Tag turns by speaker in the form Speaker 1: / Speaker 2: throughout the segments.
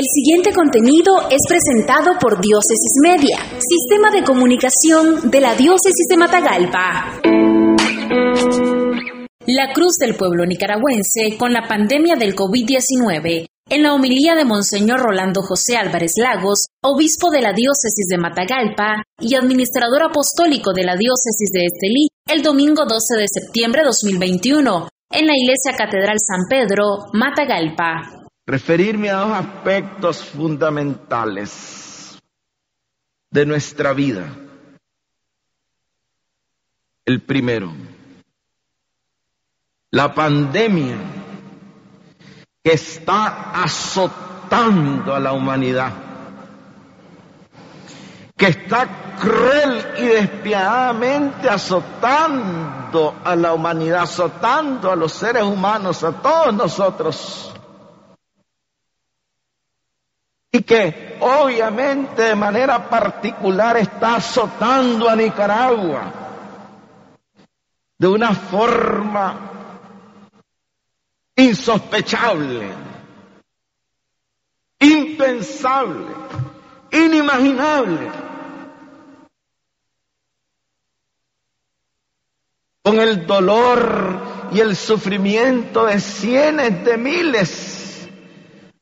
Speaker 1: El siguiente contenido es presentado por Diócesis Media, Sistema de Comunicación de la Diócesis de Matagalpa. La Cruz del Pueblo Nicaragüense con la pandemia del COVID-19 en la homilía de Monseñor Rolando José Álvarez Lagos, obispo de la diócesis de Matagalpa y administrador apostólico de la diócesis de Estelí, el domingo 12 de septiembre de 2021, en la iglesia Catedral San Pedro, Matagalpa.
Speaker 2: Referirme a dos aspectos fundamentales de nuestra vida. El primero, la pandemia que está azotando a la humanidad, que está cruel y despiadadamente azotando a la humanidad, azotando a los seres humanos, a todos nosotros. Y que obviamente de manera particular está azotando a Nicaragua de una forma insospechable, impensable, inimaginable. Con el dolor y el sufrimiento de cientos de miles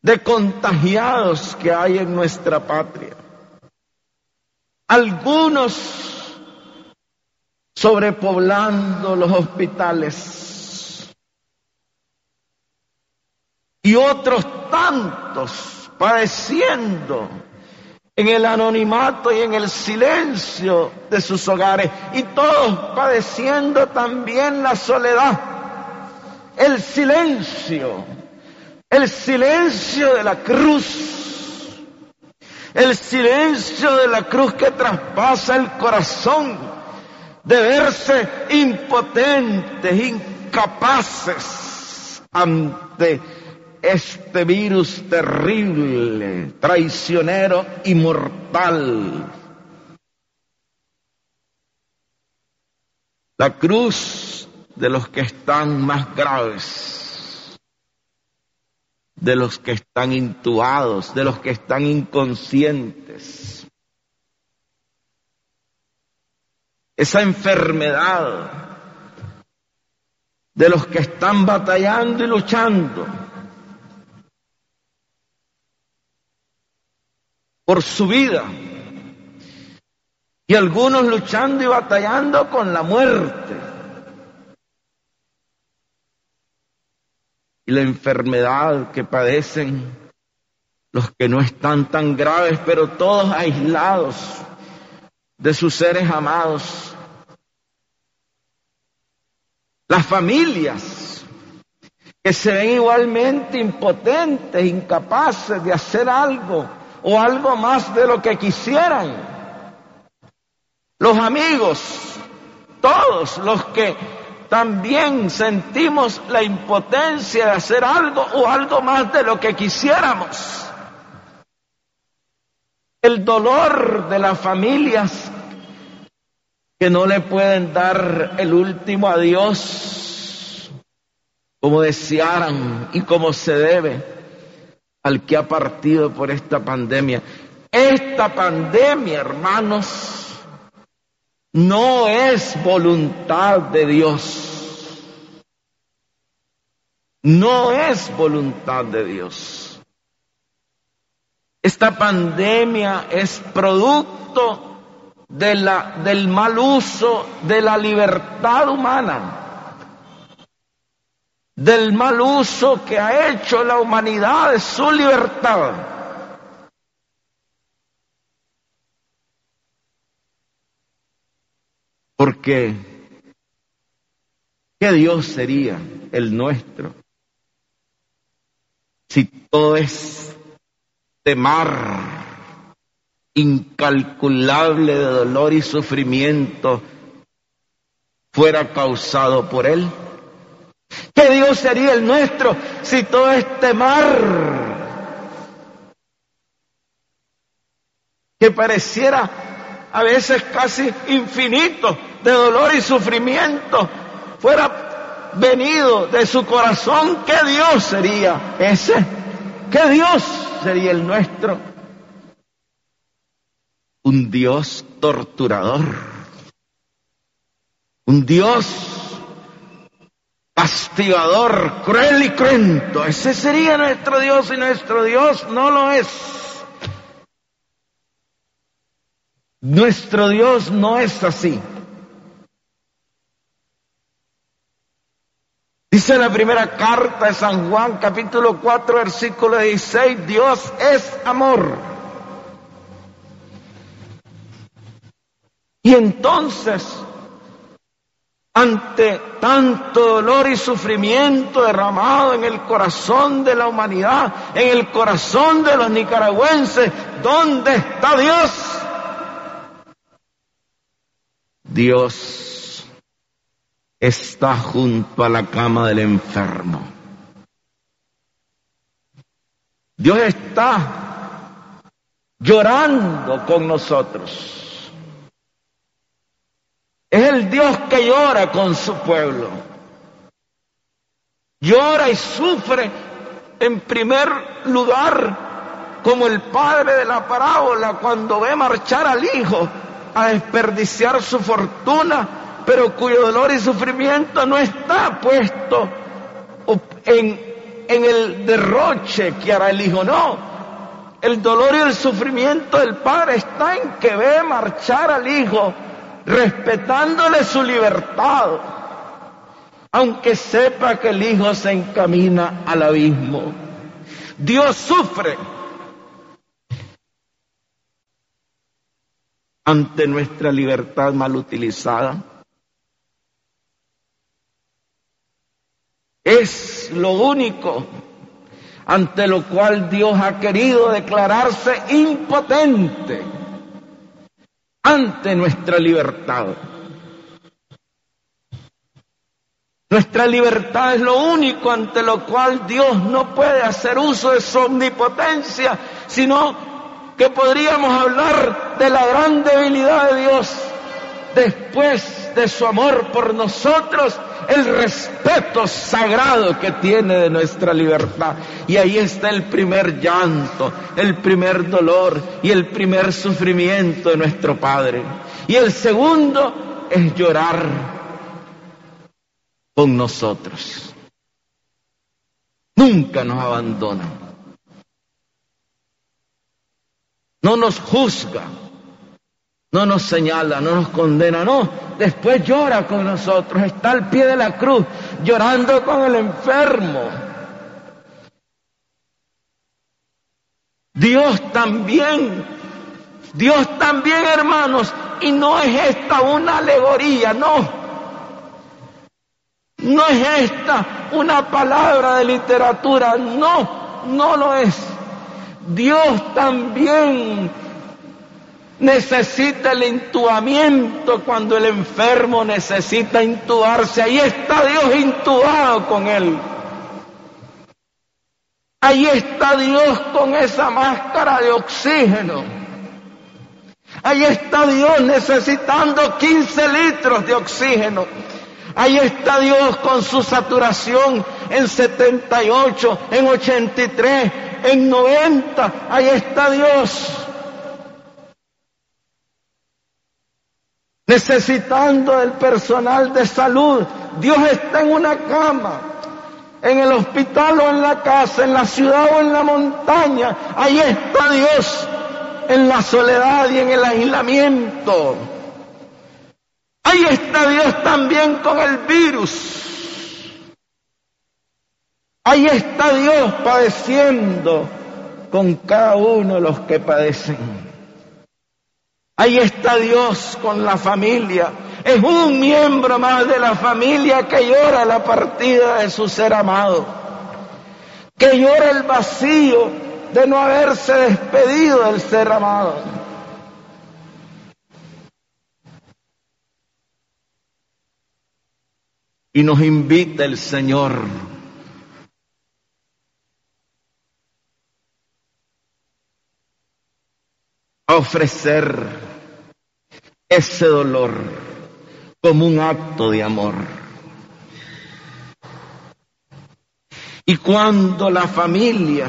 Speaker 2: de contagiados que hay en nuestra patria. Algunos sobrepoblando los hospitales y otros tantos padeciendo en el anonimato y en el silencio de sus hogares y todos padeciendo también la soledad, el silencio, el silencio de la cruz, el silencio de la cruz que traspasa el corazón de verse impotentes, incapaces ante este virus terrible, traicionero y mortal. La cruz de los que están más graves, de los que están intubados, de los que están inconscientes. Esa enfermedad de los que están batallando y luchando por su vida. Y algunos luchando y batallando con la muerte. Y la enfermedad que padecen los que no están tan graves, pero todos aislados de sus seres amados. Las familias que se ven igualmente impotentes, incapaces de hacer algo o algo más de lo que quisieran. Los amigos, todos los que también sentimos la impotencia de hacer algo o algo más de lo que quisiéramos. El dolor de las familias que no le pueden dar el último adiós como desearan y como se debe al que ha partido por esta pandemia. Esta pandemia, hermanos, no es voluntad de Dios. No es voluntad de Dios. Esta pandemia es producto de la, del mal uso de la libertad humana del mal uso que ha hecho la humanidad de su libertad. Porque, ¿qué Dios sería el nuestro si todo este mar incalculable de dolor y sufrimiento fuera causado por Él? ¿Qué Dios sería el nuestro si todo este mar que pareciera a veces casi infinito de dolor y sufrimiento fuera venido de su corazón? ¿Qué Dios sería ese? ¿Qué Dios? sería el nuestro un Dios torturador, un Dios castigador, cruel y cruento. Ese sería nuestro Dios y nuestro Dios no lo es. Nuestro Dios no es así. Dice la primera carta de San Juan, capítulo 4, versículo 16, Dios es amor. Y entonces, ante tanto dolor y sufrimiento derramado en el corazón de la humanidad, en el corazón de los nicaragüenses, ¿dónde está Dios? Dios está junto a la cama del enfermo. Dios está llorando con nosotros. Es el Dios que llora con su pueblo. Llora y sufre en primer lugar como el padre de la parábola cuando ve marchar al hijo a desperdiciar su fortuna, pero cuyo dolor y sufrimiento no está puesto en, en el derroche que hará el hijo, no. El dolor y el sufrimiento del padre está en que ve marchar al hijo respetándole su libertad, aunque sepa que el hijo se encamina al abismo. Dios sufre ante nuestra libertad mal utilizada. Es lo único ante lo cual Dios ha querido declararse impotente ante nuestra libertad. Nuestra libertad es lo único ante lo cual Dios no puede hacer uso de su omnipotencia, sino que podríamos hablar de la gran debilidad de Dios después de su amor por nosotros el respeto sagrado que tiene de nuestra libertad. Y ahí está el primer llanto, el primer dolor y el primer sufrimiento de nuestro Padre. Y el segundo es llorar con nosotros. Nunca nos abandona. No nos juzga no nos señala, no nos condena, no. Después llora con nosotros, está al pie de la cruz, llorando con el enfermo. Dios también, Dios también, hermanos, y no es esta una alegoría, no. No es esta una palabra de literatura, no, no lo es. Dios también necesita el intubamiento cuando el enfermo necesita intubarse. Ahí está Dios intubado con él. Ahí está Dios con esa máscara de oxígeno. Ahí está Dios necesitando 15 litros de oxígeno. Ahí está Dios con su saturación en 78, en 83, en 90. Ahí está Dios necesitando del personal de salud. Dios está en una cama, en el hospital o en la casa, en la ciudad o en la montaña. Ahí está Dios en la soledad y en el aislamiento. Ahí está Dios también con el virus. Ahí está Dios padeciendo con cada uno de los que padecen. Ahí está Dios con la familia. Es un miembro más de la familia que llora la partida de su ser amado. Que llora el vacío de no haberse despedido del ser amado. Y nos invita el Señor a ofrecer ese dolor como un acto de amor. Y cuando la familia,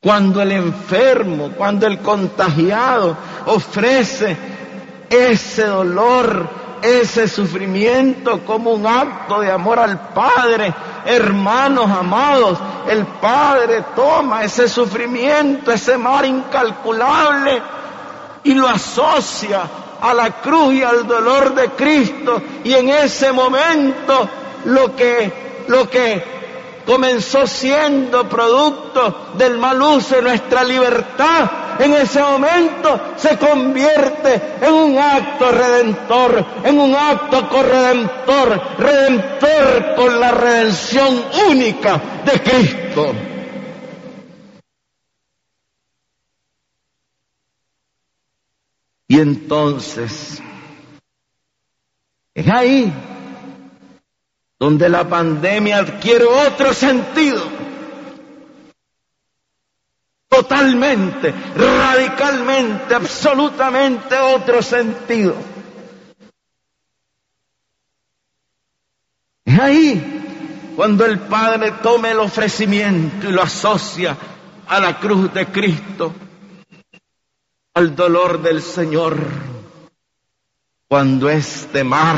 Speaker 2: cuando el enfermo, cuando el contagiado ofrece ese dolor, ese sufrimiento como un acto de amor al Padre. Hermanos amados, el Padre toma ese sufrimiento, ese mar incalculable y lo asocia a la cruz y al dolor de Cristo. Y en ese momento lo que, lo que comenzó siendo producto del mal uso de nuestra libertad, en ese momento se convierte en un acto redentor, en un acto corredentor, redentor con la redención única de Cristo. Y entonces, es ahí donde la pandemia adquiere otro sentido. Totalmente, radicalmente, absolutamente otro sentido. Es ahí cuando el Padre toma el ofrecimiento y lo asocia a la cruz de Cristo, al dolor del Señor, cuando este mar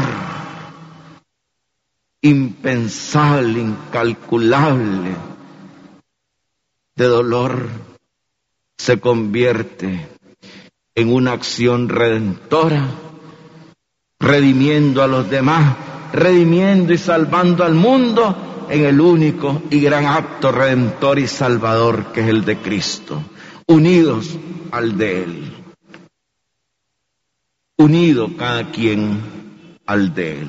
Speaker 2: impensable, incalculable de dolor se convierte en una acción redentora, redimiendo a los demás, redimiendo y salvando al mundo en el único y gran acto redentor y salvador que es el de Cristo, unidos al de Él, unido cada quien al de Él.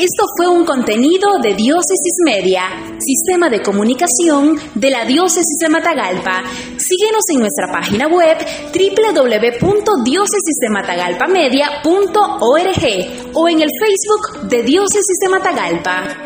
Speaker 1: Esto fue un contenido de Diócesis Media, sistema de comunicación de la Diócesis de Matagalpa. Síguenos en nuestra página web www.diócesisdematagalpamedia.org o en el Facebook de Diócesis de Matagalpa.